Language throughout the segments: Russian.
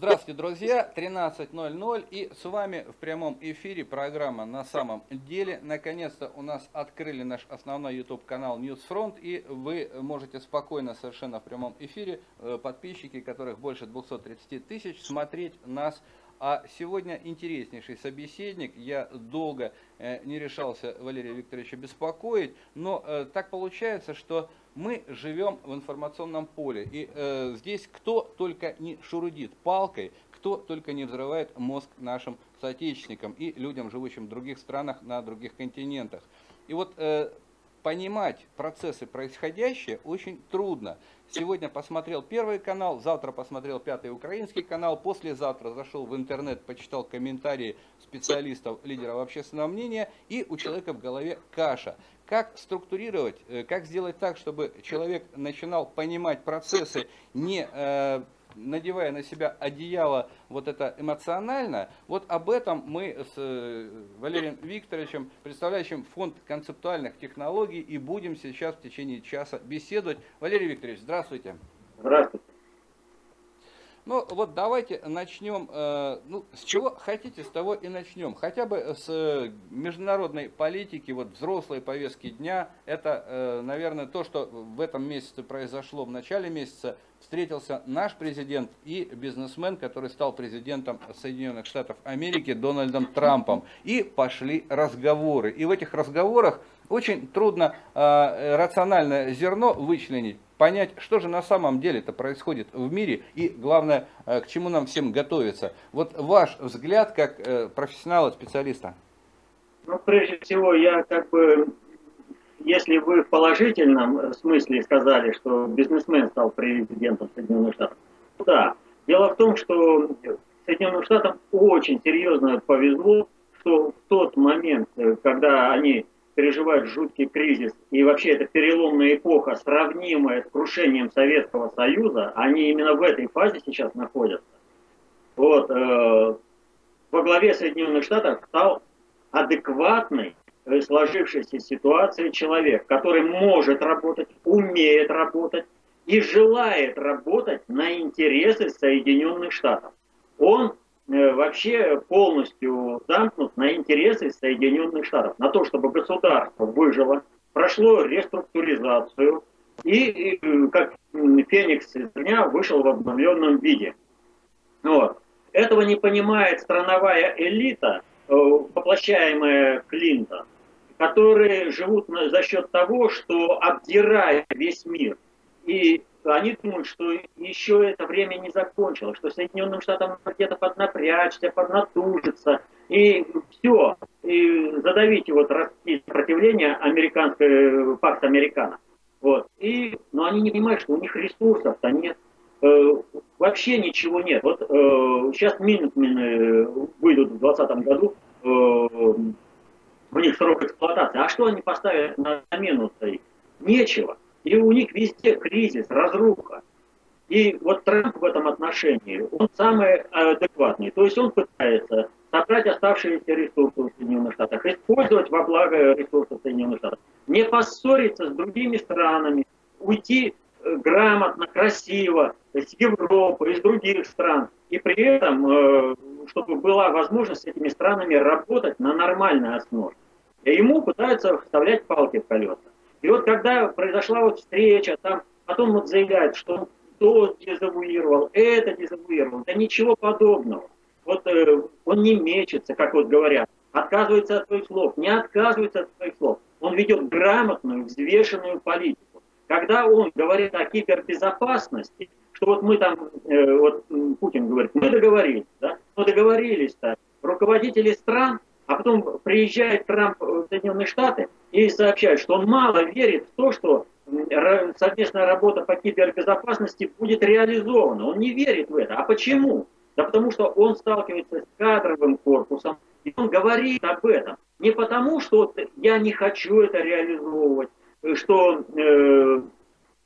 Здравствуйте, друзья. 13.00 и с вами в прямом эфире программа «На самом деле». Наконец-то у нас открыли наш основной YouTube-канал Newsfront и вы можете спокойно совершенно в прямом эфире, э, подписчики, которых больше 230 тысяч, смотреть нас а сегодня интереснейший собеседник. Я долго э, не решался Валерия Викторовича беспокоить, но э, так получается, что мы живем в информационном поле. И э, здесь кто только не шурудит палкой, кто только не взрывает мозг нашим соотечественникам и людям, живущим в других странах, на других континентах. И вот понимать процессы происходящие очень трудно. Сегодня посмотрел первый канал, завтра посмотрел пятый украинский канал, послезавтра зашел в интернет, почитал комментарии специалистов, лидеров общественного мнения, и у человека в голове каша. Как структурировать, э, как сделать так, чтобы человек начинал понимать процессы не э, надевая на себя одеяло вот это эмоционально, вот об этом мы с э, Валерием Викторовичем, представляющим фонд концептуальных технологий, и будем сейчас в течение часа беседовать. Валерий Викторович, здравствуйте. Здравствуйте. Ну вот давайте начнем, э, ну с чего хотите, с того и начнем. Хотя бы с э, международной политики, вот взрослой повестки дня. Это, э, наверное, то, что в этом месяце произошло в начале месяца. Встретился наш президент и бизнесмен, который стал президентом Соединенных Штатов Америки Дональдом Трампом. И пошли разговоры. И в этих разговорах очень трудно рациональное зерно вычленить понять, что же на самом деле это происходит в мире и, главное, э, к чему нам всем готовиться. Вот ваш взгляд как э, профессионала, специалиста. Ну, прежде всего, я как бы, если вы в положительном смысле сказали, что бизнесмен стал президентом Соединенных Штатов, да. Дело в том, что Соединенным Штатам очень серьезно повезло, что в тот момент, э, когда они переживают жуткий кризис, и вообще это переломная эпоха, сравнимая с крушением Советского Союза, они именно в этой фазе сейчас находятся. Вот, э, во главе Соединенных Штатов стал адекватный э, сложившейся ситуации человек, который может работать, умеет работать и желает работать на интересы Соединенных Штатов. Он вообще полностью замкнут на интересы Соединенных Штатов, на то, чтобы государство выжило, прошло реструктуризацию и, как Феникс из дня, вышел в обновленном виде. Вот. Этого не понимает страновая элита, э, воплощаемая Клинтон, которые живут за счет того, что обдирая весь мир и они думают, что еще это время не закончилось, что Соединенным Штатам где-то поднапрячься, поднатужиться, и все, и задавить вот расти сопротивление американской пакт Американо. Вот. И, но они не понимают, что у них ресурсов-то нет. Э, вообще ничего нет. Вот э, сейчас Минутмены выйдут в 2020 году, э, у них срок эксплуатации. А что они поставят на замену-то? Нечего. И у них везде кризис, разруха. И вот Трамп в этом отношении, он самый адекватный. То есть он пытается собрать оставшиеся ресурсы в Соединенных Штатах, использовать во благо ресурсов Соединенных Штатов, не поссориться с другими странами, уйти э, грамотно, красиво с Европы, из других стран. И при этом, э, чтобы была возможность с этими странами работать на нормальной основе. И ему пытаются вставлять палки в колеса. И вот когда произошла вот встреча, там потом вот заявляют, что он то дезавуировал, это дезавуировал, да ничего подобного. Вот э, он не мечется, как вот говорят, отказывается от своих слов, не отказывается от своих слов. Он ведет грамотную, взвешенную политику. Когда он говорит о кибербезопасности, что вот мы там, э, вот Путин говорит, мы договорились, да, но договорились-то руководители стран, а потом приезжает Трамп в Соединенные Штаты, и сообщает, что он мало верит в то, что совместная работа по кибербезопасности будет реализована. Он не верит в это. А почему? Да потому что он сталкивается с кадровым корпусом, и он говорит об этом. Не потому, что я не хочу это реализовывать, что э,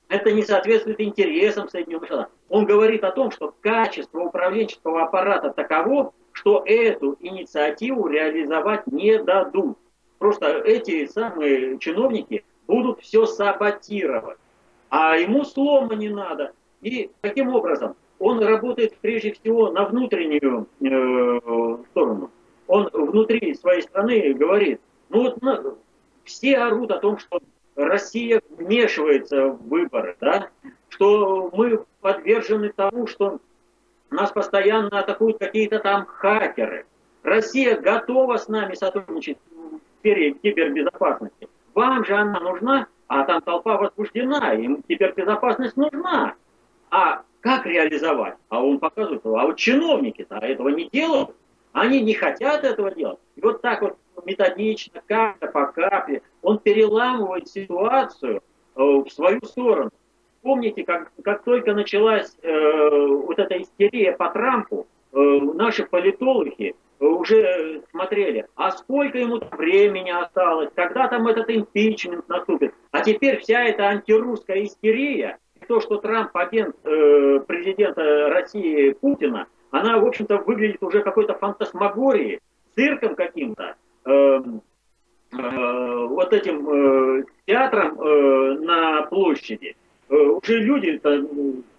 это не соответствует интересам Соединенных Штатов. Он говорит о том, что качество управленческого аппарата таково, что эту инициативу реализовать не дадут. Просто эти самые чиновники будут все саботировать. А ему слома не надо. И таким образом он работает прежде всего на внутреннюю э, сторону. Он внутри своей страны говорит, ну вот ну, все орут о том, что Россия вмешивается в выборы, да, что мы подвержены тому, что нас постоянно атакуют какие-то там хакеры. Россия готова с нами сотрудничать в сфере кибербезопасности. Вам же она нужна, а там толпа возбуждена, им кибербезопасность нужна. А как реализовать? А он показывает, а вот чиновники-то этого не делают. Они не хотят этого делать. И вот так вот методично, капля по капле, он переламывает ситуацию э, в свою сторону. Помните, как, как только началась э, вот эта истерия по Трампу, э, наши политологи уже смотрели, а сколько ему времени осталось, когда там этот импичмент наступит. А теперь вся эта антирусская истерия, то, что Трамп агент э, президента России Путина, она, в общем-то, выглядит уже какой-то фантасмагорией, цирком каким-то, э, э, вот этим э, театром э, на площади. Э, уже люди,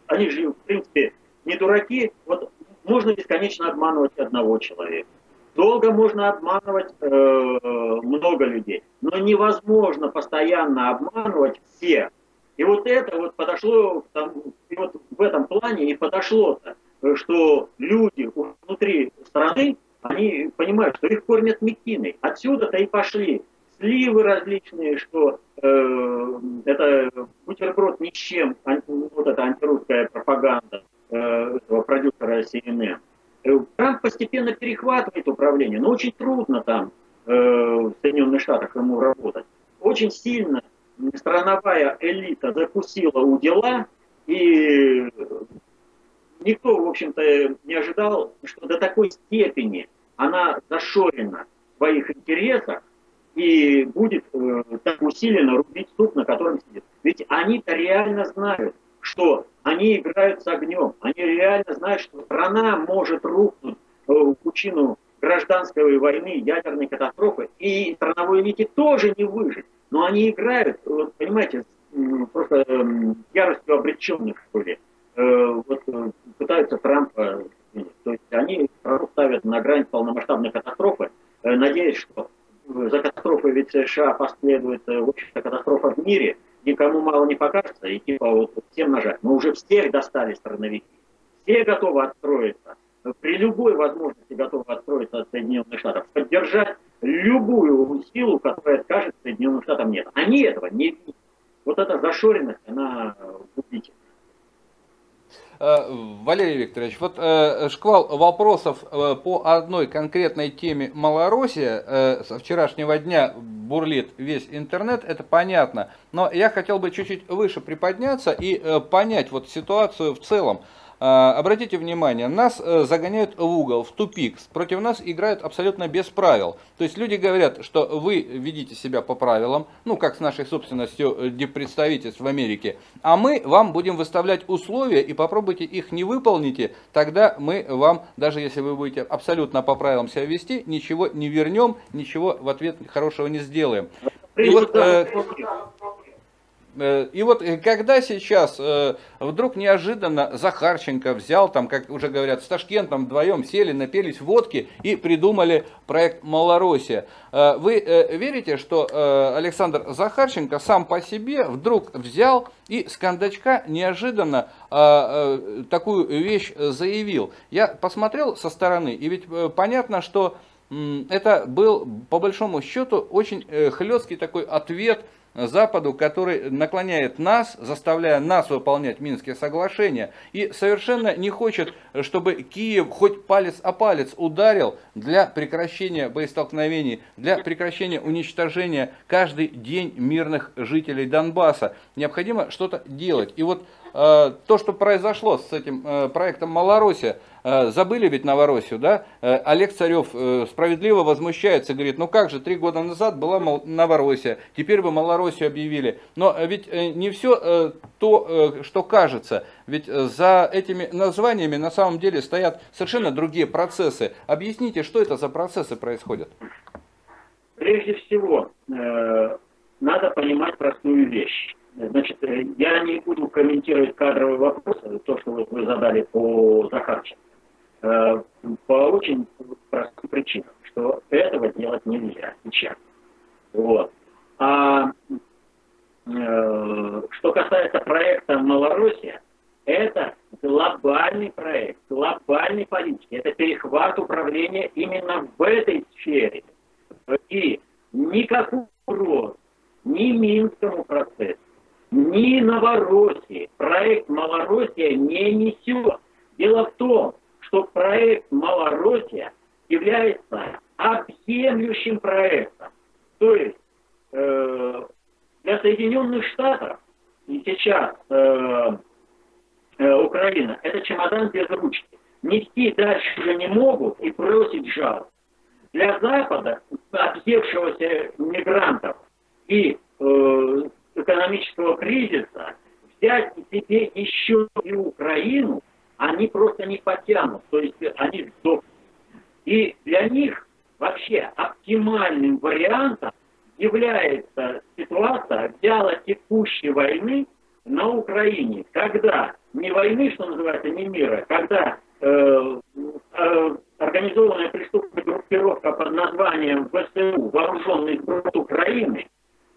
они же, в принципе, не дураки, вот можно бесконечно обманывать одного человека. Долго можно обманывать э, много людей, но невозможно постоянно обманывать всех. И вот это вот подошло, там, и вот в этом плане и подошло-то, что люди внутри страны, они понимают, что их кормят мекиной. Отсюда-то и пошли сливы различные, что э, это бутерброд ни с чем, вот эта антирусская пропаганда э, продюсера CNN. Э, Трамп постепенно перехватывает управление, но очень трудно там э, в Соединенных Штатах ему работать. Очень сильно страновая элита закусила у дела, и никто, в общем-то, не ожидал, что до такой степени она зашорена в своих интересах и будет э, так усиленно рубить суп, на котором сидит. Ведь они-то реально знают, что они играют с огнем. Они реально знают, что страна может рухнуть в пучину гражданской войны, ядерной катастрофы, и страновой элите тоже не выжить. Но они играют, вот, понимаете, просто э, яростью обреченных, что ли. Э, вот, э, пытаются Трампа то есть они ставят на грань полномасштабной катастрофы, э, надеясь, что за катастрофой ведь США последует, э, общем-то, катастрофа в мире, никому мало не покажется, и типа вот всем нажать. Мы уже всех достали страновики. Все готовы отстроиться. При любой возможности готовы отстроиться от Соединенных Штатов. Поддержать любую силу, которая скажет Соединенным Штатам нет. Они этого не видят. Вот эта зашоренность, она губительна. Э, Валерий Викторович, вот э, шквал вопросов э, по одной конкретной теме Малороссия со вчерашнего дня бурлит весь интернет, это понятно. Но я хотел бы чуть-чуть выше приподняться и понять вот ситуацию в целом. А, обратите внимание, нас э, загоняют в угол, в тупик. Против нас играют абсолютно без правил. То есть люди говорят, что вы ведите себя по правилам, ну как с нашей собственностью э, представительств в Америке, а мы вам будем выставлять условия и попробуйте их не выполните, тогда мы вам, даже если вы будете абсолютно по правилам себя вести, ничего не вернем, ничего в ответ хорошего не сделаем. И вот, э, Э, и вот э, когда сейчас э, вдруг неожиданно Захарченко взял, там, как уже говорят, с Ташкентом вдвоем сели, напелись водки и придумали проект «Малороссия». Вы верите, что Александр Захарченко сам по себе вдруг взял и с кондачка неожиданно такую вещь заявил? Я посмотрел со стороны, и ведь понятно, что это был по большому счету очень хлесткий такой ответ Западу, который наклоняет нас, заставляя нас выполнять Минские соглашения, и совершенно не хочет, чтобы Киев хоть палец о палец ударил для прекращения боестолкновений, для прекращения уничтожения каждый день мирных жителей Донбасса. Необходимо что-то делать. И вот то, что произошло с этим э, проектом Малороссия, Э, забыли ведь Новороссию, да? Э, Олег Царев э, справедливо возмущается, говорит, ну как же, три года назад была Новороссия, теперь вы Малороссию объявили. Но ведь не все то, что кажется, ведь за этими названиями на самом деле стоят совершенно другие процессы. Объясните, что это за процессы происходят? Прежде всего, надо понимать простую вещь. Значит, я не буду комментировать кадровые вопросы, то, что вот вы задали по Захарченко, по очень простым причинам, что этого делать нельзя сейчас. Вот. А э, что касается проекта «Малороссия», это глобальный проект, глобальной политики. Это перехват управления именно в этой сфере. И никакого угроз ни Минскому процессу, ни Новороссии проект «Малороссия» не несет. Дело в том, что проект «Малороссия» является объемлющим проектом. То есть э, для Соединенных Штатов и сейчас э, э, Украина это чемодан без ручки. Нести дальше уже не могут и просить жалоб. Для Запада, объевшегося мигрантов и э, экономического кризиса, взять себе еще и Украину, они просто не потянут, то есть они сдохнут. И для них вообще оптимальным вариантом является ситуация вяло текущей войны на Украине, когда не войны, что называется, не мира, когда э, э, организованная преступная группировка под названием ВСУ, вооруженный сброд Украины,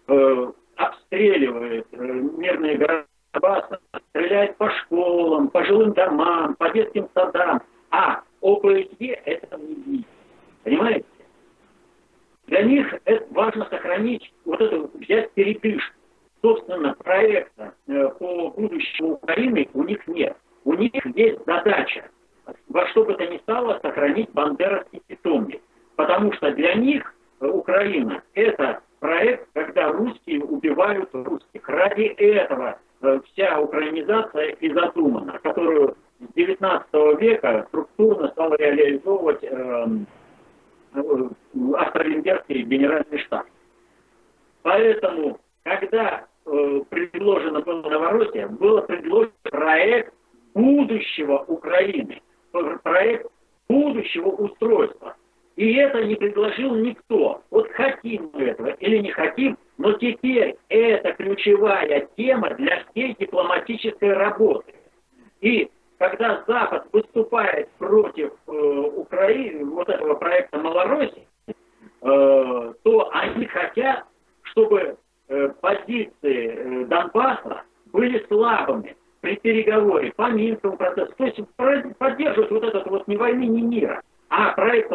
э, обстреливает э, мирные города, стреляет по школам, по жилым домам, по детским садам, а ОПСЕ этого не видит. Понимаете? Для них это важно сохранить вот эту, взять передышку. Собственно, проекта э, по будущему Украины у них нет. У них есть задача во что бы то ни стало сохранить бандеровский питомник. Потому что для них э, Украина – это проект, когда русские убивают русских. Ради этого э, вся украинизация и задумана, которую с 19 века структурно стал реализовывать эм, австро-венгерский генеральный штаб. Поэтому, когда э, предложено было Новороссия, было предложен проект будущего Украины, проект будущего устройства. И это не предложил никто. Вот хотим мы этого или не хотим, но теперь это ключевая тема для всей дипломатической работы. И когда Запад выступает против э, Украины, вот этого проекта Малороссии, э, то они хотят, чтобы э, позиции э, Донбасса были слабыми при переговоре по Минскому процессу. То есть поддерживать вот этот вот ни войны, ни мира. А проект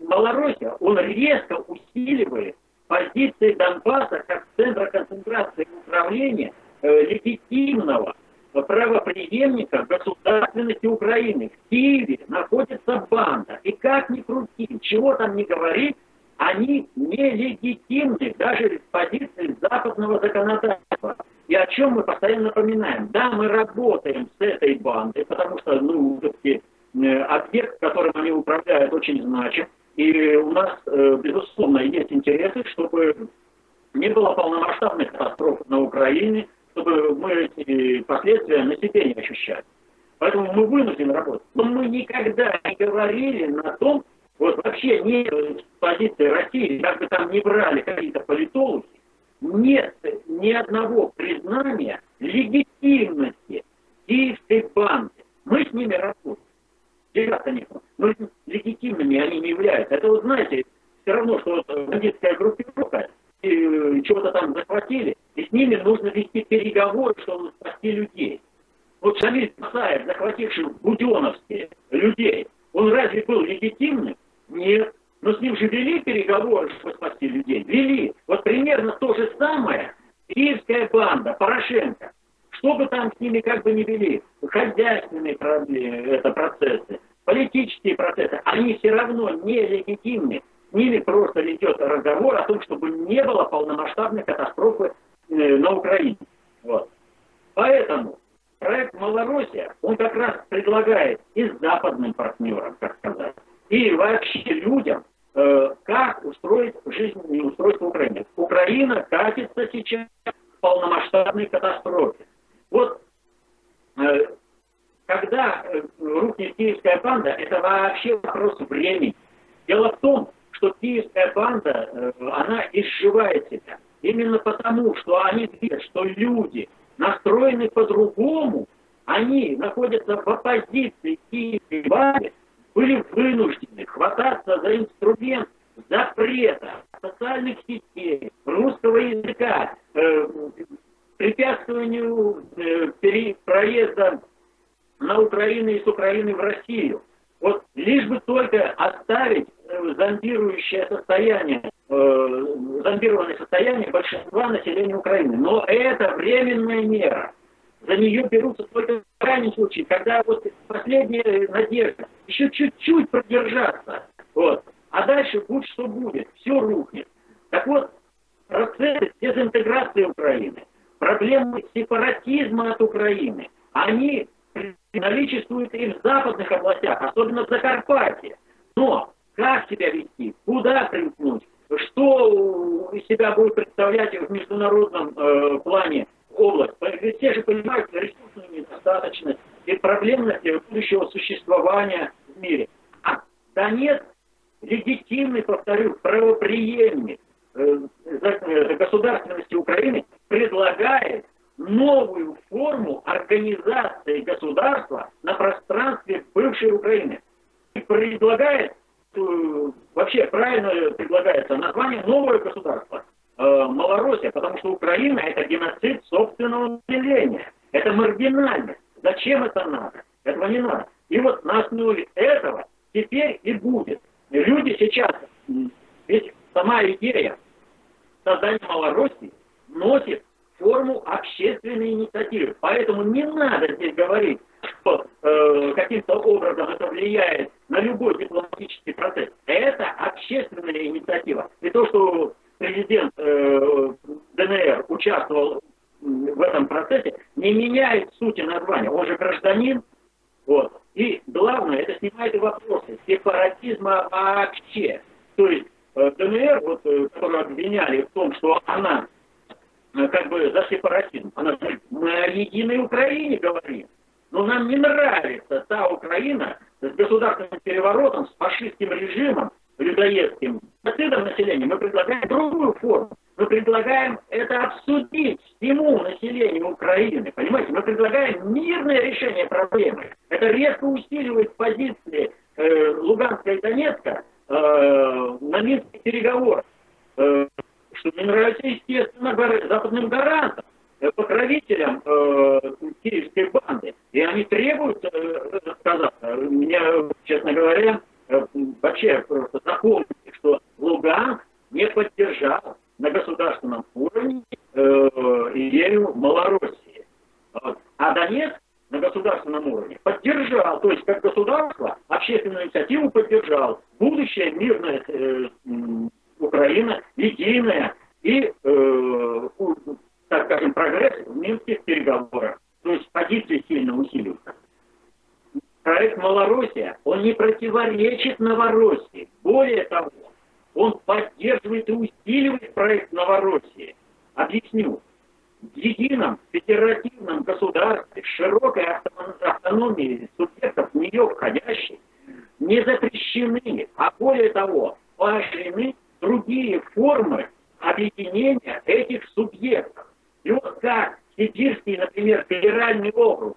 Малороссия, он резко усиливает позиции Донбасса как центра концентрации управления э, легитимного правоприемника государственности Украины. В Киеве находится банда. И как ни крути, чего там ни говори, они нелегитимны даже с позиции западного законодательства. И о чем мы постоянно напоминаем? Да, мы работаем с этой бандой, потому что, ну, все-таки э, объект, которым они управляют, очень значим. И у нас, э, безусловно, есть интересы, чтобы не было полномасштабных катастроф на Украине, чтобы мы эти последствия на себе не ощущали. Поэтому мы вынуждены работать. Но мы никогда не говорили на том, вот вообще не с позиции России, как бы там не брали какие-то политологи, нет ни одного признания легитимности киевской банды. Мы с ними работаем. Ребята, нет, но легитимными они не являются. Это, вот знаете, все равно, что бандитская группировка и чего-то там захватили, и с ними нужно вести переговоры, чтобы спасти людей. Вот Шамиль Масаев, захвативший в Буденовске людей, он разве был легитимным? Нет. Но с ним же вели переговоры, чтобы спасти людей. Вели. Вот примерно то же самое киевская банда, Порошенко. Что бы там с ними как бы не вели, хозяйственные проблемы, это процессы, политические процессы, они все равно нелегитимны с ними просто идет разговор о том, чтобы не было полномасштабной катастрофы э, на Украине. Вот. Поэтому проект «Малороссия», он как раз предлагает и западным партнерам, как сказать, и вообще людям, э, как устроить жизнь и устройство Украины. Украина катится сейчас в полномасштабной катастрофе. Вот э, когда э, рухнет киевская банда, это вообще вопрос времени. Дело в том, что киевская банда, э, она изживает себя. именно потому, что они видят, что люди настроены по-другому, они находятся в оппозиции киевской власти, были вынуждены хвататься за инструмент запрета социальных сетей, русского языка, э, препятствованию э, проезда на Украину и с Украины в Россию. Вот лишь бы только оставить э, зомбирующее состояние, э, зомбированное состояние большинства населения Украины. Но это временная мера. За нее берутся только в крайнем случае, когда вот последняя надежда, еще чуть-чуть продержаться. Вот. А дальше будь что будет, все рухнет. Так вот, процесс дезинтеграции Украины, проблемы сепаратизма от Украины, они наличествует и в западных областях, особенно в Закарпатье. Но как себя вести, куда примкнуть, что из себя будет представлять в международном э, плане область. Все же понимают ресурсную недостаточность и проблемность будущего существования в мире. А Донец легитимный, повторю, правоприемник э, э государственности Украины предлагает новую форму организации государства на пространстве бывшей Украины. И предлагает, э, вообще правильно предлагается название новое государство э, Малороссия, потому что Украина это геноцид собственного населения. Это маргинальность. Зачем это надо? Этого не надо. И вот на основе этого теперь и будет. Люди сейчас, ведь сама идея создания Малороссии носит форму общественной инициативы. Поэтому не надо здесь говорить, что э, каким-то образом это влияет на любой дипломатический процесс. Это общественная инициатива. И то, что президент э, ДНР участвовал в этом процессе, не меняет сути названия. Он же гражданин. Вот. И главное, это снимает вопросы сепаратизма вообще. То есть э, ДНР, вот, э, которую обвиняли в том, что она как бы за сепаратизм. Она говорит, мы о единой Украине говорим. Но нам не нравится та Украина с государственным переворотом, с фашистским режимом, людоедским, нацидом населения. Мы предлагаем другую форму. Мы предлагаем это обсудить всему населению Украины. Понимаете, мы предлагаем мирное решение проблемы. Это резко усиливает позиции э, Луганска и Донецка э, на минских переговорах. Э, что нравится, естественно, западным гарантам, э, покровителям э, киевской банды. И они требуют э, сказаться. Меня, честно говоря, э, вообще просто запомните, что Луганск не поддержал на государственном уровне э, идею Малороссии. А Донецк на государственном уровне поддержал, то есть как государство общественную инициативу поддержал. Будущее мирное э, Украина единая и, э, так скажем, прогресс в минских переговорах. То есть позиции сильно усиливаются. Проект Малороссия, он не противоречит Новороссии. Более того, он поддерживает и усиливает проект Новороссии. Объясню. В едином федеративном государстве с широкой автономией субъектов в нее входящих не запрещены, а более того, 아니고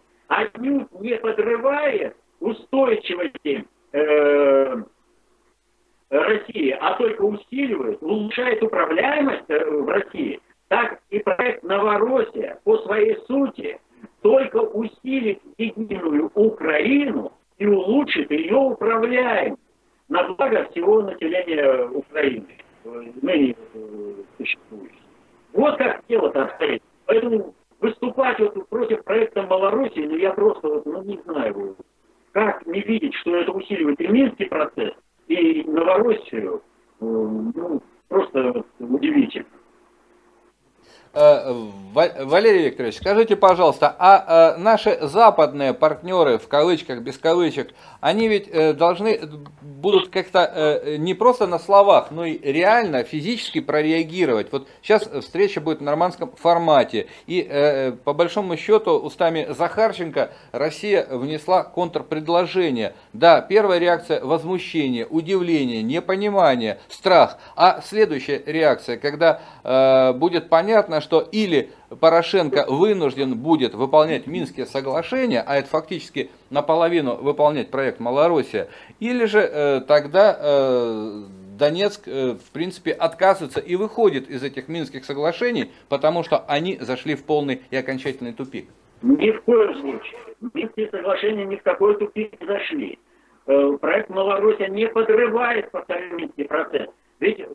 Викторович, скажите, пожалуйста, а, а наши западные партнеры, в кавычках, без кавычек, они ведь э, должны будут как-то э, не просто на словах, но и реально, физически прореагировать. Вот сейчас встреча будет в нормандском формате, и э, по большому счету устами Захарченко Россия внесла контрпредложение. Да, первая реакция – возмущение, удивление, непонимание, страх. А следующая реакция, когда э, будет понятно, что или Порошенко вынужден будет выполнять Минские соглашения, а это фактически наполовину выполнять проект Малороссия, или же э, тогда э, Донецк, э, в принципе, отказывается и выходит из этих Минских соглашений, потому что они зашли в полный и окончательный тупик. Ни в коем случае. Минские соглашения ни в какой тупик не зашли. Э, проект Малороссия не подрывает, повторю, Минский процесс. Ведь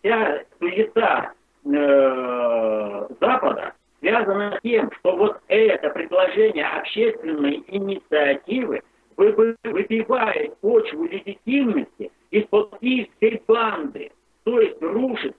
вся суета э, Запада связано с тем, что вот это предложение общественной инициативы выбивает почву легитимности из-под киевской банды, то есть рушится.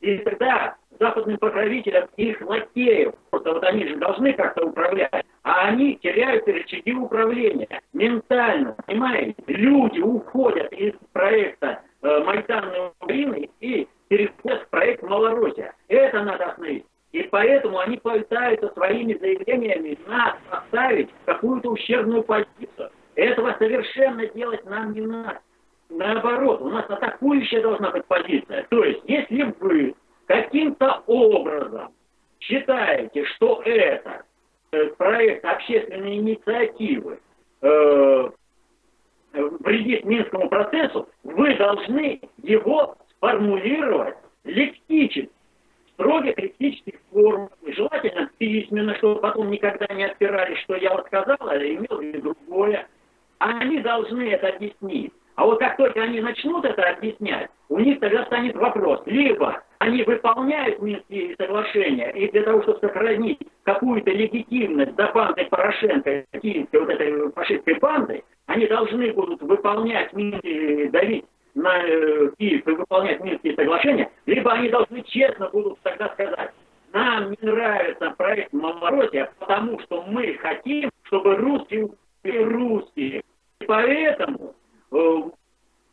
И тогда западным покровителям их лакеев, просто вот они же должны как-то управлять, а они теряют рычаги управления ментально, понимаете? Люди уходят из проекта э, Майданной Украины и переходят в проект Малороссия. Это надо остановить. И поэтому они пытаются своими заявлениями нас поставить какую-то ущербную позицию. Этого совершенно делать нам не надо. Наоборот, у нас атакующая должна быть позиция. То есть, если вы каким-то образом считаете, что это э, проект общественной инициативы э, вредит Минскому процессу, вы должны его сформулировать лексически строгих критических форм, желательно письменно, чтобы потом никогда не отпирались, что я вот сказал, а имел в другое. А они должны это объяснить. А вот как только они начнут это объяснять, у них тогда станет вопрос. Либо они выполняют Минские соглашения, и для того, чтобы сохранить какую-то легитимность за бандой Порошенко, киевской вот этой фашистской бандой, они должны будут выполнять, давить на э, Киев выполнять Минские соглашения, либо они должны честно будут тогда сказать, нам не нравится проект Малороссия, потому что мы хотим, чтобы русские были русские. И поэтому э,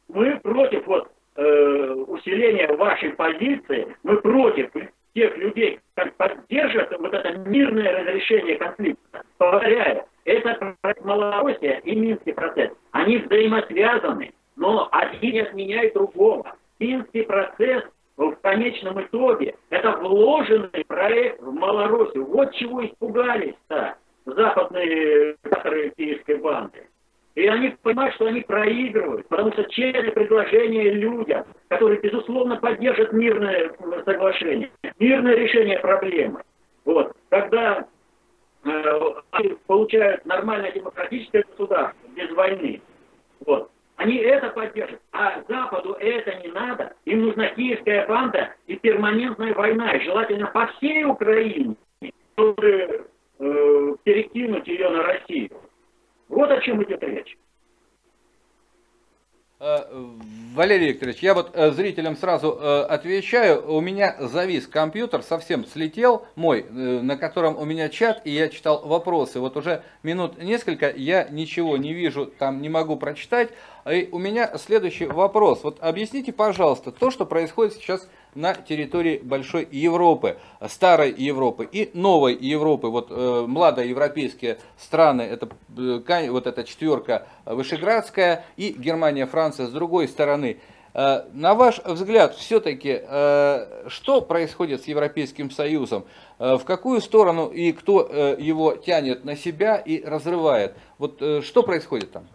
мы против вот, э, усиления вашей позиции, мы против тех людей, которые поддержат вот это мирное разрешение конфликта. Повторяю, это проект Малороссия и Минский процесс. Они взаимосвязаны. Но один не отменяет другого. Минский процесс в конечном итоге это вложенный проект в Малороссию. Вот чего испугались-то западные которые киевской банды. И они понимают, что они проигрывают, потому что честное предложение людям, которые, безусловно, поддержат мирное соглашение, мирное решение проблемы. Вот. Когда э, получают нормальное демократическое государство без войны, вот, они это поддержат. А Западу это не надо. Им нужна киевская банда и перманентная война. И желательно по всей Украине, чтобы э, перекинуть ее на Россию. Вот о чем идет речь. Э, Валерий Викторович, я вот э, зрителям сразу э, отвечаю. У меня завис компьютер, совсем слетел мой, на котором у меня чат, и я читал вопросы. Вот уже минут несколько я ничего не вижу, там не могу прочитать. И у меня следующий вопрос. Вот объясните, пожалуйста, то, что происходит сейчас на территории большой Европы, старой Европы и новой Европы. Вот э, младоевропейские страны, это э, вот эта четверка Вышеградская и Германия, Франция с другой стороны. Э, на ваш взгляд, все-таки, э, что происходит с Европейским Союзом? Э, в какую сторону и кто э, его тянет на себя и разрывает? Вот э, что происходит там?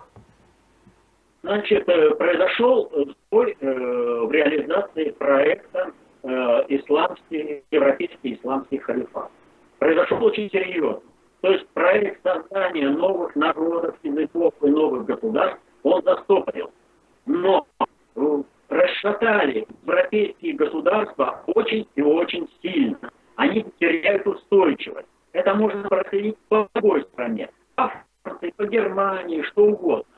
Значит, э, произошел сбой э, в реализации проекта э, исламский, европейский исламский халифат. Произошел очень серьезно. То есть проект создания новых народов, языков и новых государств, он застопорил. Но расшатали европейские государства очень и очень сильно. Они теряют устойчивость. Это можно происходить по любой стране. По Франции, по Германии, что угодно.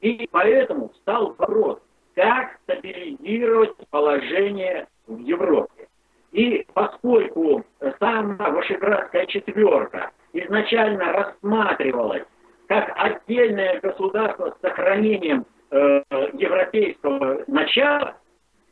И поэтому встал вопрос, как стабилизировать положение в Европе. И поскольку сама Вышеградская четверка изначально рассматривалась как отдельное государство с сохранением э, европейского начала,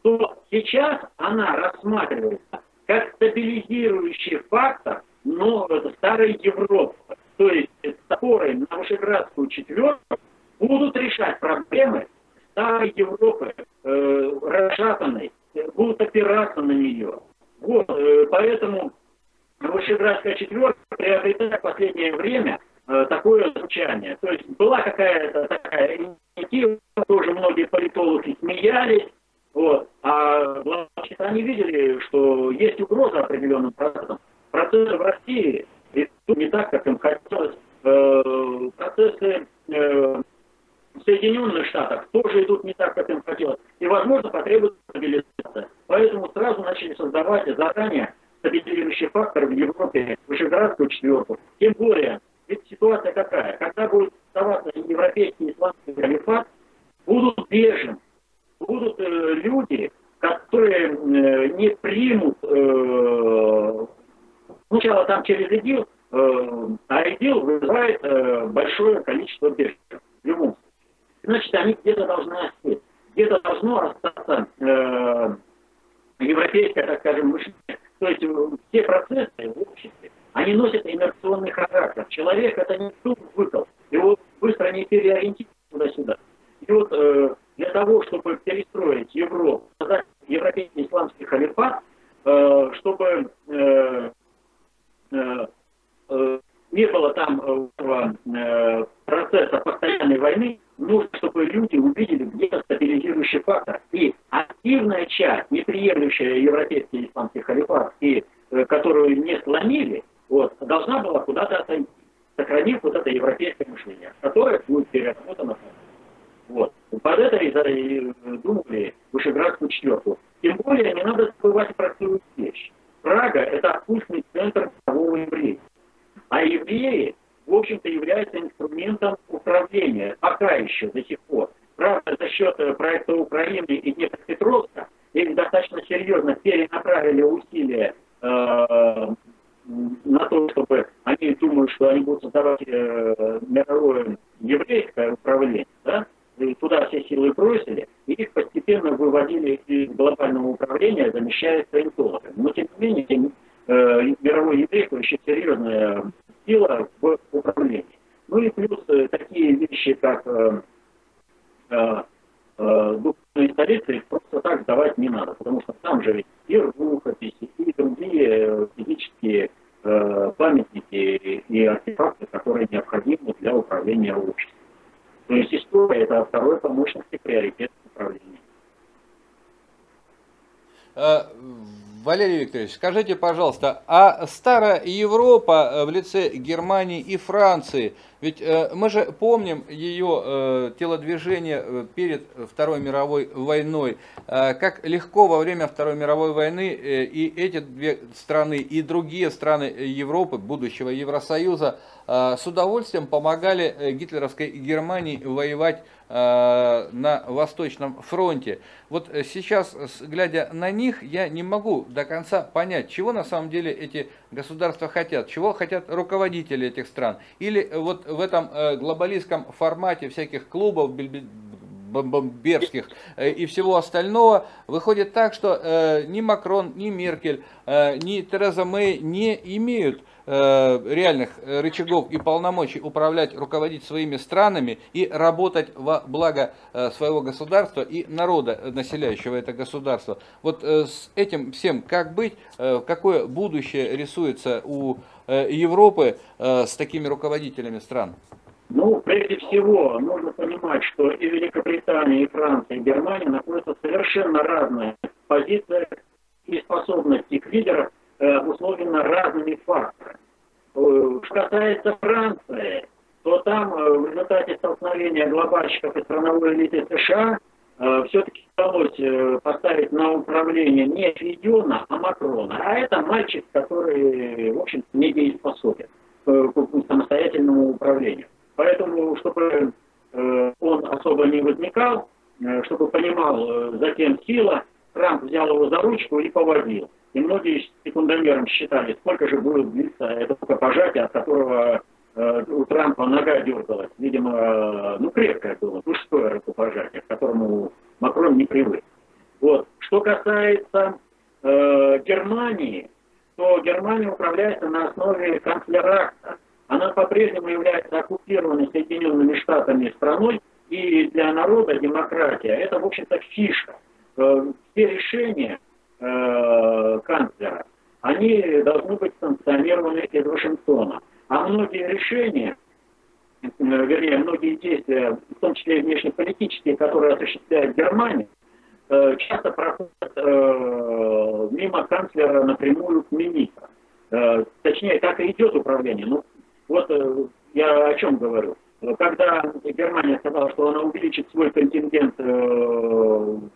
то сейчас она рассматривается как стабилизирующий фактор но старой Европы. То есть с опорой на Вышеградскую четверку будут решать проблемы старой Европы, э, расшатанной, будут опираться на нее. Вот, э, поэтому Вышеградская четверка приобретает в последнее время э, такое звучание. То есть была какая-то такая инициатива, тоже многие политологи смеялись, вот, а значит, они видели, что есть угроза определенным процессам. Процессы в России не так, как им хотелось. Э, процессы э, в Соединенных Штатах тоже идут не так, как им хотелось. И, возможно, потребуется стабилизация. Поэтому сразу начали создавать заранее стабилизирующий фактор в Европе, Вышеградскую четверку. Тем более, ведь ситуация какая? Когда будет оставаться европейский исламский халифат, будут беженцы, будут э, люди, которые э, не примут э, сначала там через ИДИЛ, э, а ИДИЛ вызывает э, большое количество беженцев в любом случае. Значит, они где-то должны остаться, где-то должно остаться э, европейское, так скажем, мышление. То есть э, все процессы в обществе, они носят инерционный характер. Человек это не суп выкол, его быстро не переориентируют туда-сюда. И вот э, для того, чтобы перестроить Европу, создать европейский исламский халифат, э, чтобы э, э, э, не было там э, процесса постоянной войны, нужно, чтобы люди увидели где-то стабилизирующий фактор. И активная часть, не приемлющая европейский исламский халифат, и э, которую не сломили, вот, должна была куда-то отойти, сохранив вот это европейское мышление, которое будет переработано. Вот. Под это и думали Вышеградскую четверку. Тем более не надо забывать простую вещь. Прага – это вкусный центр мирового еврея. А евреи, в общем-то, являются инструментом управления, пока еще, до сих пор. Правда, за счет э, проекта Украины и Днепропетровска их достаточно серьезно перенаправили усилия э, на то, чтобы они думают, что они будут создавать э, мировое еврейское управление, да? и туда все силы бросили, и их постепенно выводили из глобального управления, замещая саентологами. Но тем не менее, э, мировое еврейство еще серьезная сила в управлении. Ну и плюс э, такие вещи, как э, э, э, духовные столицы, их просто так сдавать не надо, потому что там же ведь и рукописи, и другие физические памятники и артефакты, которые необходимы для управления обществом. То есть история – это второй по мощности приоритет управления. Э, Валерий Викторович, скажите, пожалуйста, а старая Европа э, в лице Германии и Франции, ведь э, мы же помним ее э, телодвижение э, перед Второй мировой войной, э, как легко во время Второй мировой войны и эти две страны, и другие страны Европы, будущего Евросоюза, с удовольствием помогали гитлеровской Германии воевать на Восточном фронте. Вот сейчас, глядя на них, я не могу до конца понять, чего на самом деле эти государства хотят, чего хотят руководители этих стран. Или вот в этом э, глобалистском формате всяких клубов, бомберских э, и всего остального, выходит так, что ни Макрон, ни Меркель, ни Тереза Мэй не имеют Э, реальных э, рычагов и полномочий управлять, руководить своими странами и работать во благо э, своего государства и народа, населяющего это государство. Вот с этим всем как быть, какое будущее рисуется у Европы с такими руководителями стран? Ну, прежде всего, нужно понимать, что и Великобритания, и Франция, и Германия находятся в совершенно разных позициях и способности к лидерам обусловлено разными факторами. Э, что касается Франции, то там э, в результате столкновения глобальщиков и страновой элиты США э, все-таки удалось поставить на управление не Фидиона, а Макрона. А это мальчик, который, в общем не дееспособен к самостоятельному управлению. Поэтому, чтобы он особо не возникал, чтобы понимал, зачем сила, Трамп взял его за ручку и поводил. И многие секундомером считали, сколько же будет длиться это рукопожатие, от которого э, у Трампа нога дергалась. Видимо, э, ну, крепкое было, мужское рукопожатие, к которому Макрон не привык. Вот. Что касается э, Германии, то Германия управляется на основе канцлеракта. Она по-прежнему является оккупированной Соединенными Штатами страной, и для народа демократия – это, в общем-то, фишка. Э, все решения э, канцлера, они должны быть санкционированы из Вашингтона. А многие решения, э, вернее, многие действия, в том числе и внешнеполитические, которые осуществляет Германия, э, часто проходят мимо канцлера напрямую к министру. Точнее, так и идет управление. Ну, вот я о чем говорю. Когда Германия сказала, что она увеличит свой контингент в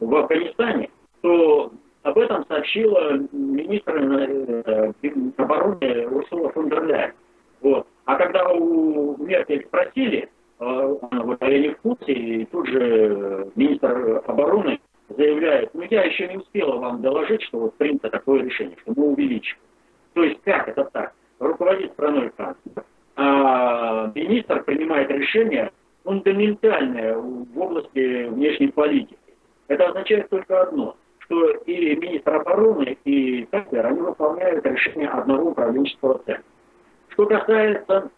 Афганистане, то об этом сообщила министр э, обороны Урсула фон дер Ляйен. Вот. А когда у Меркель спросили, она вот, я не в курсе, и тут же министр обороны заявляет, ну я еще не успела вам доложить, что вот принято такое решение, что мы увеличим. То есть как это так? Руководит страной канцлер, а министр принимает решение фундаментальное в области внешней политики. Это означает только одно, что и министр обороны, и канцлер, они выполняют решение одного управленческого центра. Что касается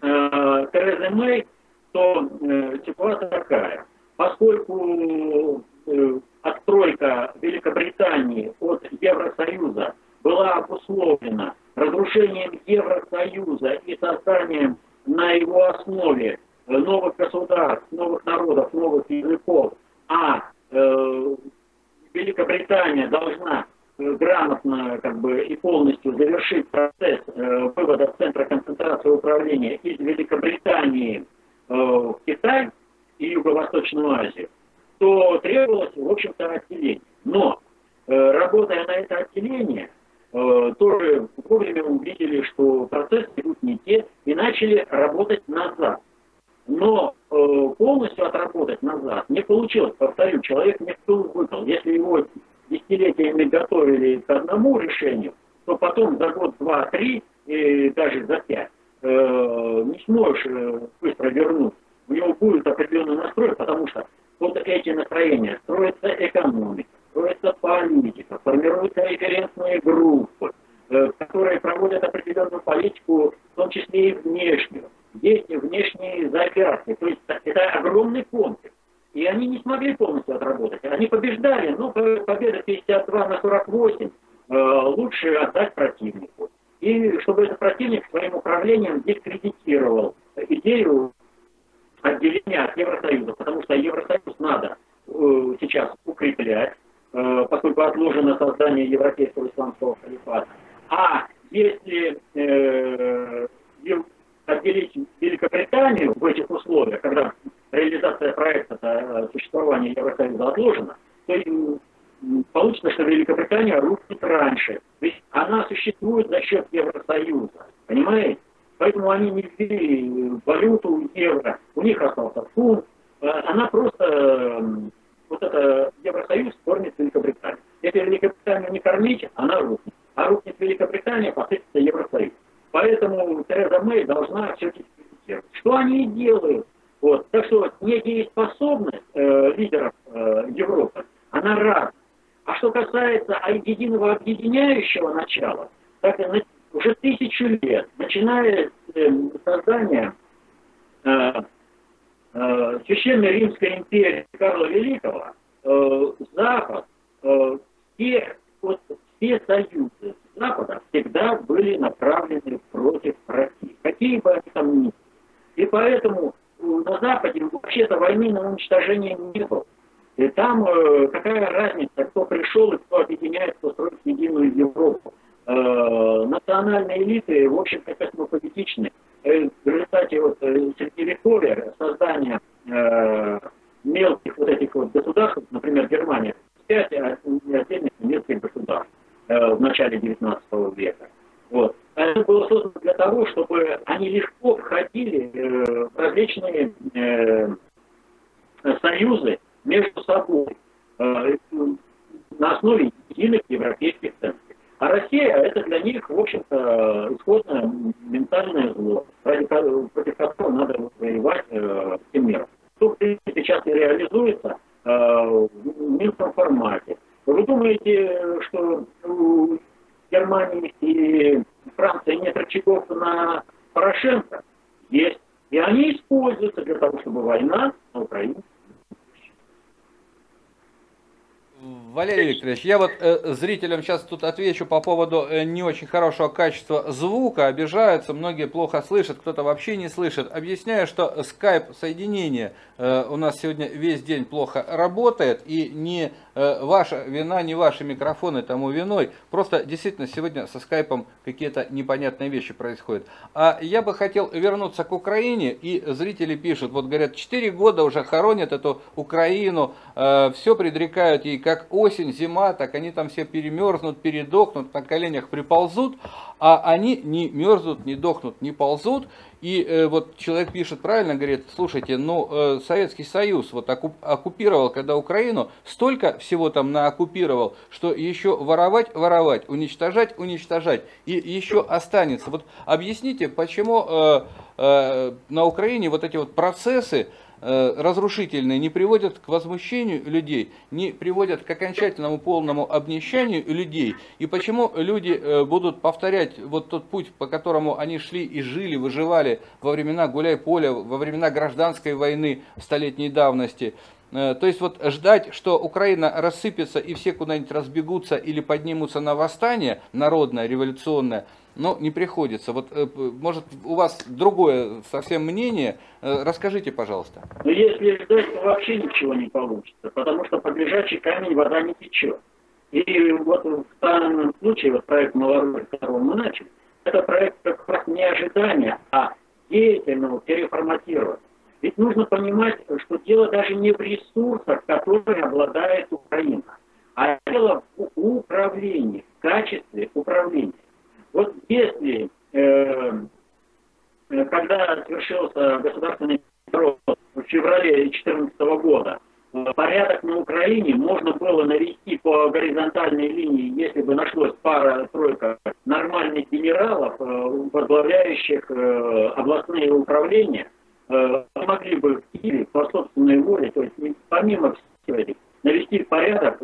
э, Терезы Мэй, то э, ситуация такая. Поскольку э, отстройка Великобритании от Евросоюза была обусловлена разрушением Евросоюза и созданием на его основе э, новых государств, новых народов, новых языков, а э, Великобритания должна э, грамотно как бы, и полностью завершить процесс э, вывода центра концентрации управления из Великобритании э, в Китай и Юго-Восточную Азию, то требовалось, в общем-то, отделение. Но, э, работая на это отделение, Э, тоже вовремя увидели, что процессы идут не те, и начали работать назад. Но э, полностью отработать назад не получилось. Повторю, человек не выпал. Если его десятилетиями готовили к одному решению, то потом за год, два, три, и даже за пять э, не сможешь э, быстро вернуть. У него будет определенный настрой, потому что вот эти настроения строится экономика строится политика, формируются референтные группы, э, которые проводят определенную политику, в том числе и внешнюю. Есть внешние заоперации. То есть это огромный комплекс. И они не смогли полностью отработать. Они побеждали, но победа 52 на 48 э, лучше отдать противнику. И чтобы этот противник своим управлением дискредитировал идею отделения от Евросоюза, потому что Евросоюз надо э, сейчас укреплять, Э, поскольку отложено создание европейского исламского халифата. А если отделить Великобританию в этих условиях, когда реализация проекта э, существования Евросоюза отложена, то получится, что Великобритания рухнет раньше. То есть она существует за счет Евросоюза. Понимаете? Поэтому они не ввели валюту евро. У них остался фунт. Э, она просто вот это Евросоюз кормит Великобританию. Если Великобританию не кормить, она рухнет. А рухнет Великобритания, посыпется Евросоюз. Поэтому Тереза Мэй должна все дискредитировать. Что они и делают. Вот. Так что недееспособность э, лидеров э, Европы, она раз. А что касается единого объединяющего начала, так уже тысячу лет, начиная с э, создания э, э, Священной Римской империи Карла Великого, э, Запад, э, все, вот, все союзы Запада всегда были направлены против России, какие бы они там ни были. И поэтому на Западе вообще-то войны на уничтожение не было. И там э, какая разница, кто пришел и кто объединяет, кто строит единую Европу. Э, национальные элиты, в общем-то, космополитичны. Э, в результате вот, э, средневековья создания э, мелких вот этих вот государств, например, Германия, пять отдельных немецких государств э, в начале XIX века. Вот. Это было создано для того, чтобы они легко входили э, в различные э, союзы между собой э, на основе единых европейских ценностей. А Россия это для них, в общем-то, исходное ментальное зло, ради, против которого надо воевать э, всем миром. Что, в принципе, сейчас и реализуется э, в минском формате. Вы думаете, что у Германии и Франции нет рычагов на Порошенко? Есть. И они используются для того, чтобы война на Украине Валерий Викторович, я вот э, зрителям сейчас тут отвечу по поводу э, не очень хорошего качества звука. Обижаются, многие плохо слышат, кто-то вообще не слышит. Объясняю, что скайп соединение э, у нас сегодня весь день плохо работает. И не э, ваша вина, не ваши микрофоны тому виной. Просто действительно сегодня со скайпом какие-то непонятные вещи происходят. А я бы хотел вернуться к Украине. И зрители пишут, вот говорят, 4 года уже хоронят эту Украину. Э, все предрекают ей как осень, зима, так они там все перемерзнут, передохнут, на коленях приползут, а они не мерзнут, не дохнут, не ползут. И э, вот человек пишет правильно, говорит, слушайте, ну э, Советский Союз вот оккупировал, когда Украину, столько всего там наоккупировал, что еще воровать, воровать, уничтожать, уничтожать, и еще останется. Вот объясните, почему э, э, на Украине вот эти вот процессы, разрушительные не приводят к возмущению людей, не приводят к окончательному полному обнищанию людей. И почему люди э, будут повторять вот тот путь, по которому они шли и жили, выживали во времена гуляй-поля, во времена гражданской войны столетней давности. Э, то есть вот ждать, что Украина рассыпется и все куда-нибудь разбегутся или поднимутся на восстание народное, революционное – но не приходится. Вот, э, может, у вас другое совсем мнение. Э, расскажите, пожалуйста. Ну, если ждать, то вообще ничего не получится, потому что по лежачий камень вода не течет. И вот в данном случае, вот проект «Малороль», которого мы начали, это проект как раз не ожидания, а деятельного переформатирования. Ведь нужно понимать, что дело даже не в ресурсах, которыми обладает Украина, а дело в управлении, в качестве управления. Вот если, э, когда совершился государственный переворот в феврале 2014 года, э, порядок на Украине можно было навести по горизонтальной линии, если бы нашлось пара-тройка нормальных генералов, э, возглавляющих э, областные управления, могли бы в Киеве по собственной воле, то есть помимо всего этих, навести порядок,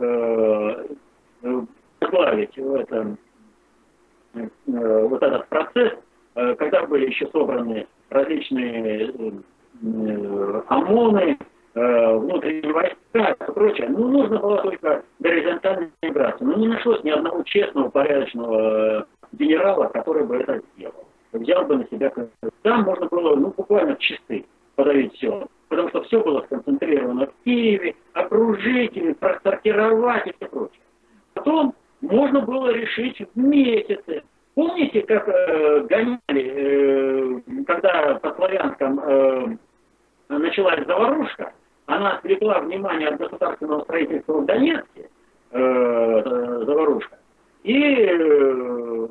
возглавить в этом Э, вот этот процесс, э, когда были еще собраны различные э, ОМОНы, внутренние войска и прочее, ну, нужно было только горизонтальная миграция. Но не нашлось ни одного честного, порядочного генерала, который бы это сделал. Взял бы на себя... Там можно было, ну, буквально чисты подавить все. Потому что все было сконцентрировано в Киеве, окружить просортировать и все прочее. Потом можно было решить в месяцы. Помните, как э, гоняли, э, когда по Славянском э, началась заварушка, она отвлекла внимание от государственного строительства в Донецке, э, заварушка, и э,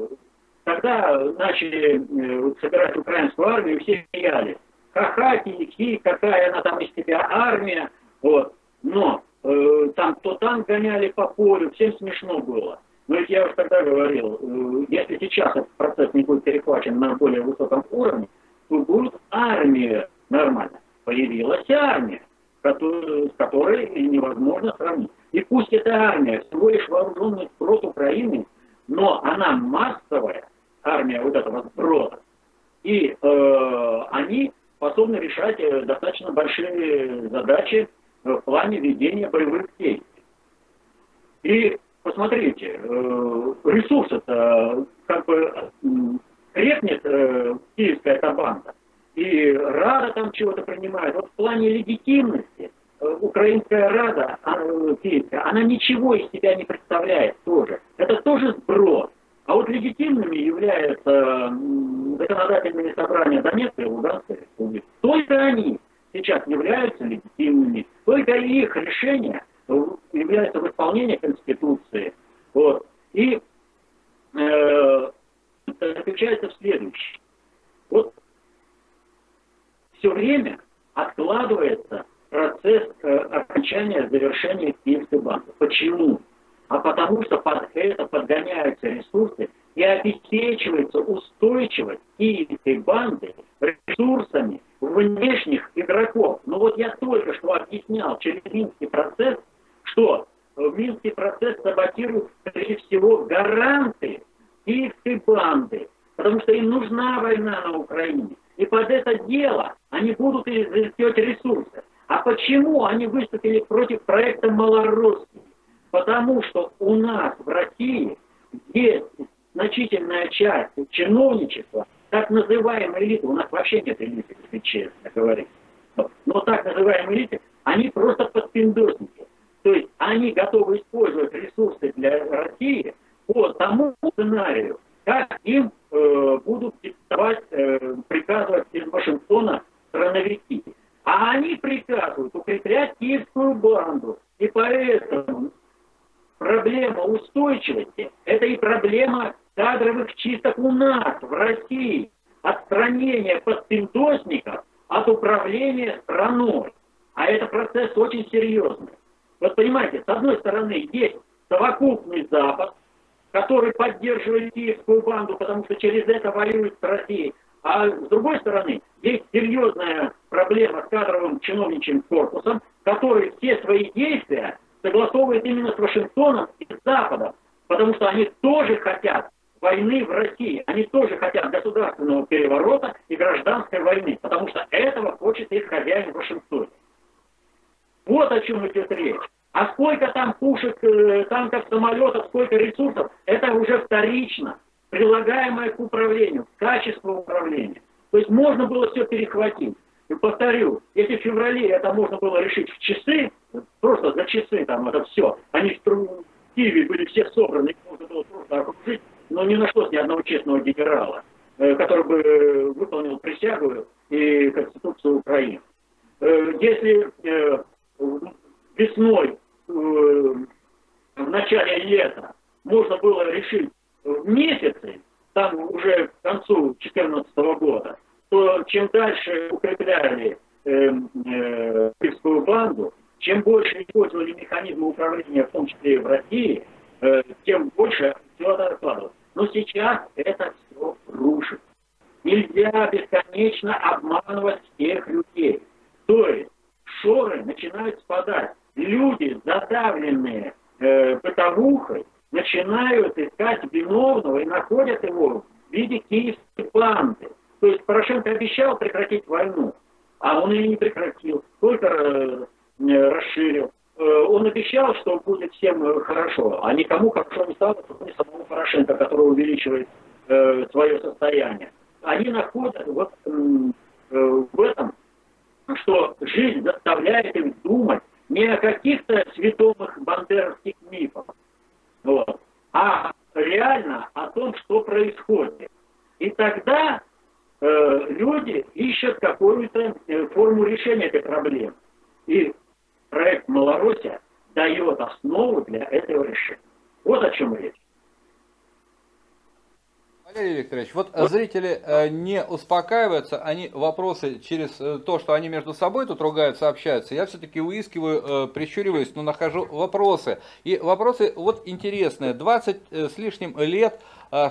тогда начали э, собирать украинскую армию, все смеялись. Ха-ха, хи какая она там из себя армия, вот. Но э, там то танк гоняли по полю, всем смешно было. Но ведь я уже тогда говорил, э, если сейчас этот процесс не будет перехвачен на более высоком уровне, то будет армия нормально. Появилась армия, с которой невозможно сравнить. И пусть эта армия всего лишь вооруженный сброд Украины, но она массовая, армия вот этого сброда, и э, они способны решать э, достаточно большие задачи в плане ведения боевых действий. И посмотрите, э, ресурс это как бы крепнет э, киевская эта банда, и Рада там чего-то принимает. Вот в плане легитимности э, украинская Рада, а, киевская, она ничего из себя не представляет тоже. Это тоже сброд. А вот легитимными являются законодательные собрания Донецкой и Луганской республики. Только они сейчас являются легитимными. Только их решения является в исполнении Конституции. Вот. И э, заключается в следующем. Вот все время откладывается процесс э, окончания завершения Киевской банки. Почему? А потому что под отгоняются ресурсы и обеспечивается устойчивость киевской банды ресурсами внешних игроков. Но вот я только что объяснял через Минский процесс, что Минский процесс саботирует прежде всего гаранты киевской банды, потому что им нужна война на Украине. И под это дело они будут изыскивать ресурсы. А почему они выступили против проекта Малорусский? Потому что у нас в России есть значительная часть чиновничества, так называемой элиты, у нас вообще нет элиты, если честно говорить, но так называемые элиты, они просто подпиндосники. То есть они готовы использовать ресурсы для России по тому сценарию, как им э, будут диктовать, э, приказывать из Вашингтона страновики. А они приказывают укреплять киевскую банду. И поэтому проблема устойчивости – это и проблема кадровых чисток у нас, в России. Отстранение подпиндосников от управления страной. А это процесс очень серьезный. Вот понимаете, с одной стороны есть совокупный Запад, который поддерживает киевскую банду, потому что через это воюет с Россией. А с другой стороны, есть серьезная проблема с кадровым чиновничьим корпусом, который все свои действия согласовывает именно с Вашингтоном и с Западом, потому что они тоже хотят войны в России, они тоже хотят государственного переворота и гражданской войны, потому что этого хочет их хозяин в Вашингтоне. Вот о чем идет речь. А сколько там пушек, э, танков, самолетов, сколько ресурсов, это уже вторично, прилагаемое к управлению, к качеству управления. То есть можно было все перехватить. И повторю, если в феврале это можно было решить в часы, просто за часы там это все, они в Киеве были все собраны, их можно было просто окружить, но не нашлось ни одного честного генерала, э, который бы э, выполнил присягу и Конституцию Украины. Если весной Э, в начале лета можно было решить в месяце, там уже к концу 2014 года, то чем дальше укрепляли э, э, Киевскую банду, чем больше использовали механизмы управления, в том числе и в России, э, тем больше все это откладывалось. Но сейчас это все рушит. Нельзя бесконечно обманывать всех людей. То есть шоры начинают спадать люди, задавленные э, бытовухой, начинают искать виновного и находят его в виде киевской банды. То есть Порошенко обещал прекратить войну, а он ее не прекратил, только э расширил. Э, он обещал, что будет всем хорошо, а никому хорошо не стало, кроме самого Порошенко, который увеличивает э, свое состояние. Они находят вот э, в этом, что жизнь заставляет их думать, не о каких-то святомых бандеровских мифах, вот, а реально о том, что происходит. И тогда э, люди ищут какую-то э, форму решения этой проблемы. И проект Малороссия дает основу для этого решения. Вот о чем речь. Валерий Викторович, вот зрители э, не успокаиваются, они вопросы через э, то, что они между собой тут ругаются, общаются, я все-таки выискиваю, э, прищуриваюсь, но нахожу вопросы. И вопросы вот интересные. 20 с лишним лет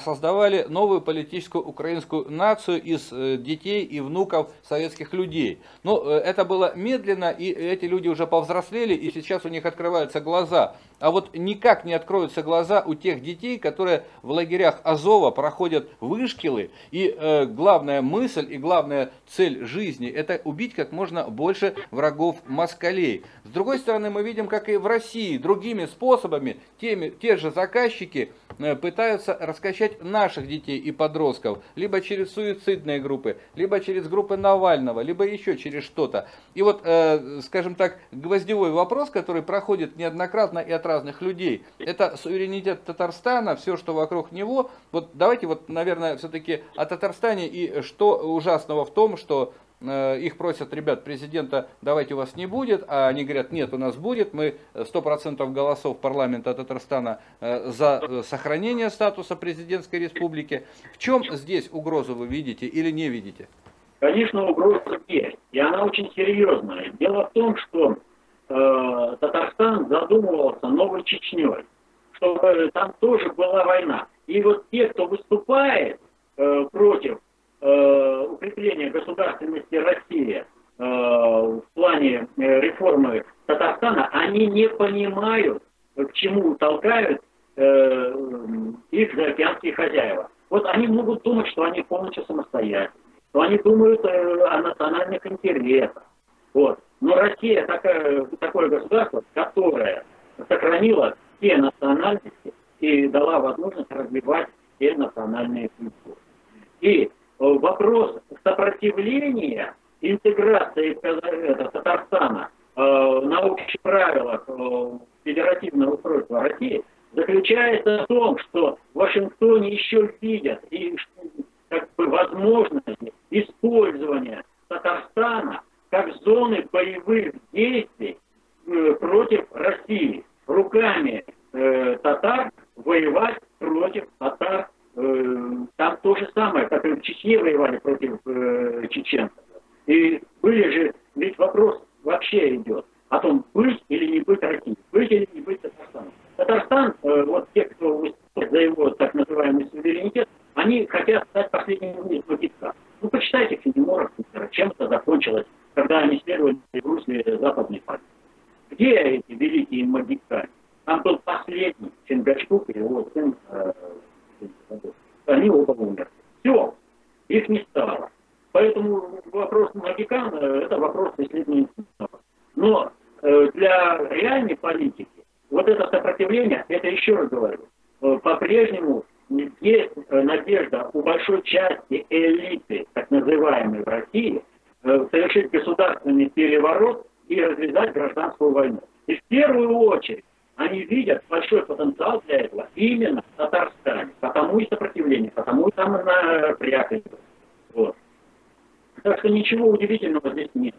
создавали новую политическую украинскую нацию из детей и внуков советских людей. Но э, это было медленно, и эти люди уже повзрослели, и сейчас у них открываются глаза. А вот никак не откроются глаза у тех детей, которые в лагерях Азова проходят вышкилы, и э, главная мысль и главная цель жизни – это убить как можно больше врагов москалей. С другой стороны, мы видим, как и в России, другими способами, теми, те же заказчики пытаются рассказать раскачать наших детей и подростков, либо через суицидные группы, либо через группы Навального, либо еще через что-то. И вот, э, скажем так, гвоздевой вопрос, который проходит неоднократно и от разных людей, это суверенитет Татарстана, все, что вокруг него. Вот давайте вот, наверное, все-таки о Татарстане и что ужасного в том, что Э, их просят, ребят, президента, давайте у вас не будет, а они говорят, нет, у нас будет, мы 100% голосов парламента Татарстана э, за э, сохранение статуса президентской республики. В чем здесь угрозу вы видите или не видите? Конечно, угроза есть, и она очень серьезная. Дело в том, что э, Татарстан задумывался новой Чечней, что э, там тоже была война. И вот те, кто выступает э, против э, укрепления государственности России э, в плане э, реформы Татарстана, они не понимают, к чему толкают э, их заокеанские хозяева. Вот они могут думать, что они полностью самостоятельны, что они думают э, о национальных интересах. Вот. Но Россия такая, такое государство, которое сохранило все национальности и дала возможность развивать все национальные культуры. И вопрос сопротивления интеграции это, Татарстана э, на общих правилах э, федеративного устройства России заключается в том, что в Вашингтоне еще видят и как бы возможности использования Татарстана как зоны боевых действий э, против России руками э, татар воевать против татар. Э, там то же самое, как и в Чечне воевали против э, чеченцев. И были же, ведь вопрос вообще идет о том, быть или не быть Россией, быть или не быть Татарстаном. Татарстан, э, вот те, кто за его так называемый суверенитет, они хотят стать последним из магистра. Ну, почитайте Фенемора, чем это закончилось, когда они следовали в русле западной партии. Где эти великие магистрали? Там был последний Чингачгук и его сын, э, они оба умерли. Все, их не стало. Поэтому вопрос Магикана – это вопрос исследования. Но э, для реальной политики вот это сопротивление, это еще раз говорю, э, по-прежнему есть э, надежда у большой части элиты, так называемой в России, э, совершить государственный переворот и развязать гражданскую войну. И в первую очередь они видят большой потенциал для этого именно в Татарстане. Потому и сопротивление, потому и там напряг идет. Вот. Так что ничего удивительного здесь нет.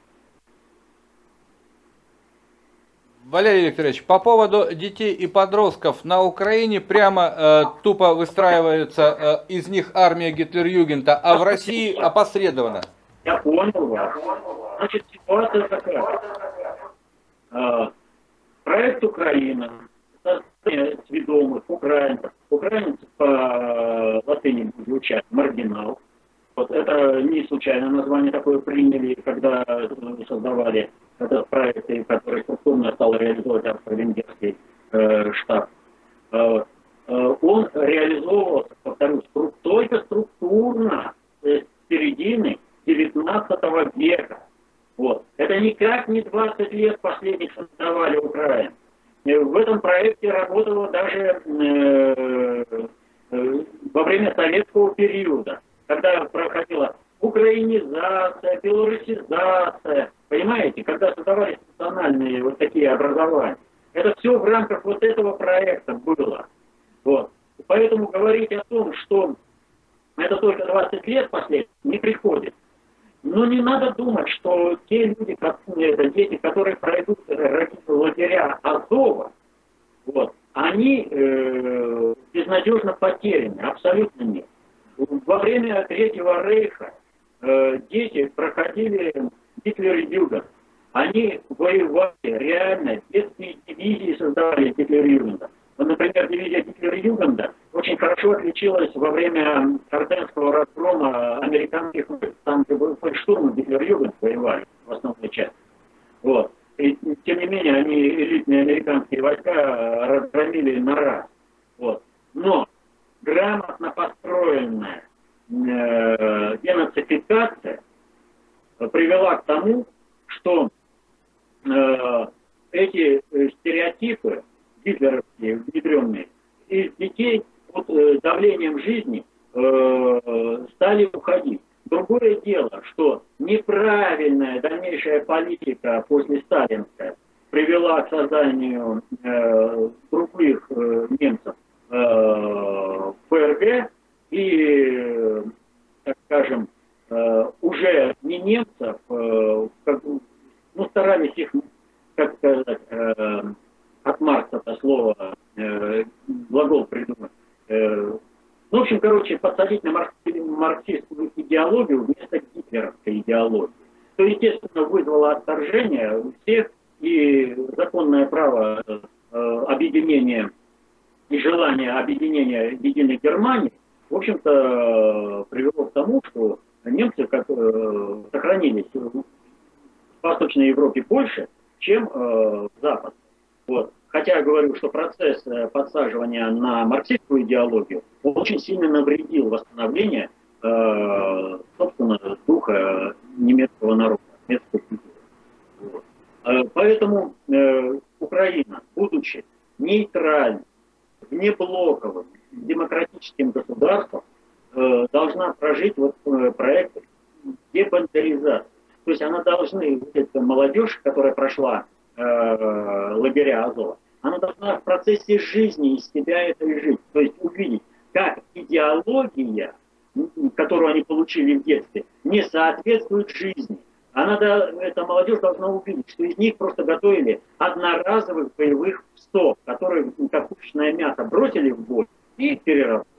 Валерий Викторович, по поводу детей и подростков на Украине прямо э, тупо выстраивается э, из них армия Гитлер-Югента, а в России опосредованно. Я понял вас. Значит, ситуация такая. Э, проект Украина, сведомых украинцев. Украинцы по латыни звучат маргинал. Вот это не случайно название такое приняли, когда создавали этот проект, который структурно стал реализовывать австро-венгерский э, штаб. Э, э, он реализовывался, повторюсь, только структурно с середины 19 века. Вот. Это никак не 20 лет последних создавали Украину. Э, в этом проекте работало даже э, э, во время советского периода когда проходила украинизация, белорусизация, понимаете, когда создавались национальные вот такие образования. Это все в рамках вот этого проекта было. Вот. Поэтому говорить о том, что это только 20 лет последних, не приходит. Но не надо думать, что те люди, как, это, дети, которые пройдут лагеря Азова, вот, они э, безнадежно потеряны, абсолютно нет. Во время Третьего Рейха э, дети проходили Гитлер-Югент. Они воевали реально, детские дивизии создавали Гитлер-Югента. Вот, например, дивизия Гитлер-Югенда очень хорошо отличилась во время Арденского разгрома американских там, был штурм Гитлер-Югент воевали в основной части. Вот. И, тем не менее, они элитные американские войска разгромили на раз. Вот. Но грамотно построенная э, денацификация привела к тому, что э, эти стереотипы гитлеровские, внедренные, из детей под э, давлением жизни э, стали уходить. Другое дело, что неправильная дальнейшая политика после сталинская привела к созданию э, других э, немцев, э, ФРГ и, так скажем, э, уже не немцев, э, как, ну, старались их, как сказать, э, от Маркса это слово, э, глагол придумать. Э, ну, в общем, короче, подсадить на марксистскую идеологию вместо гитлеровской идеологии. То, естественно, вызвало отторжение у всех и законное право э, объединения и желание объединения единой Германии, в общем-то, привело к тому, что немцы как, э, сохранились в Восточной Европе больше, чем э, Запад. Вот. Хотя я говорю, что процесс э, подсаживания на марксистскую идеологию очень сильно навредил восстановлению, э, собственно, духа немецкого народа, немецкой культуры. Вот. Э, поэтому э, Украина, будучи нейтральным, внеблоковым, демократическим государством, э, должна прожить вот э, проект дебандеризации. То есть она должна, вот эта молодежь, которая прошла э, лагеря Азова, она должна в процессе жизни из себя этой жить. То есть увидеть, как идеология, которую они получили в детстве, не соответствует жизни. Она, эта молодежь должна увидеть, что из них просто готовили одноразовых боевых псов, которые как пушечное мясо бросили в бой и переработали.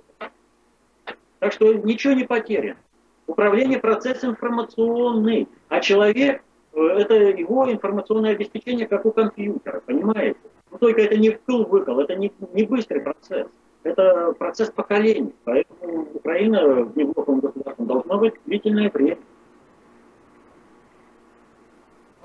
Так что ничего не потеряно. Управление процессом информационный, а человек э, это его информационное обеспечение, как у компьютера, понимаете? Но только это не вкл-выкл, это не, не быстрый процесс. Это процесс поколений. Поэтому Украина в неглубоком государстве должна быть длительное время.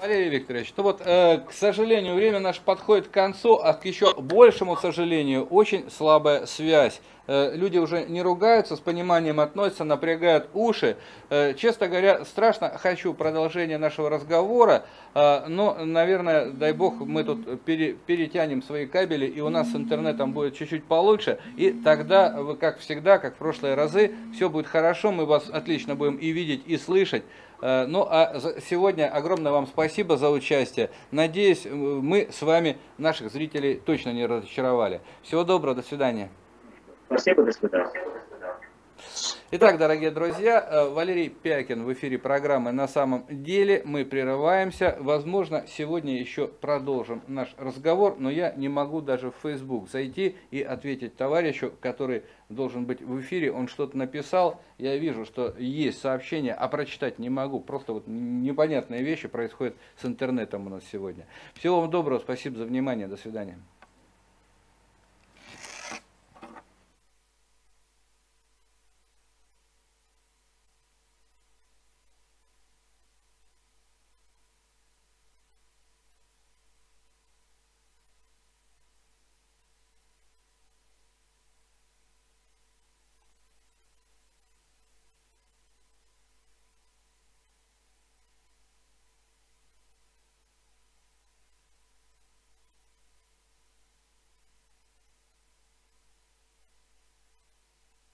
Валерий Викторович, ну вот, э, к сожалению, время наше подходит к концу, а к еще большему сожалению, очень слабая связь. Э, люди уже не ругаются, с пониманием относятся, напрягают уши. Э, честно говоря, страшно хочу продолжения нашего разговора, э, но, наверное, дай бог, мы тут пере, перетянем свои кабели, и у нас с интернетом будет чуть-чуть получше, и тогда вы, как всегда, как в прошлые разы, все будет хорошо, мы вас отлично будем и видеть, и слышать. Э, ну а сегодня огромное вам спасибо за участие. Надеюсь, мы с вами наших зрителей точно не разочаровали. Всего доброго, до свидания. Спасибо, до свидания. Итак, дорогие друзья, э, Валерий Пякин в эфире программы «На самом деле». Мы прерываемся. Возможно, сегодня еще продолжим наш разговор, но я не могу даже в Facebook зайти и ответить товарищу, который должен быть в эфире. Он что-то написал, я вижу, что есть сообщение, а прочитать не могу. Просто вот непонятные вещи происходят с интернетом у нас сегодня. Всего вам доброго, спасибо за внимание, до свидания.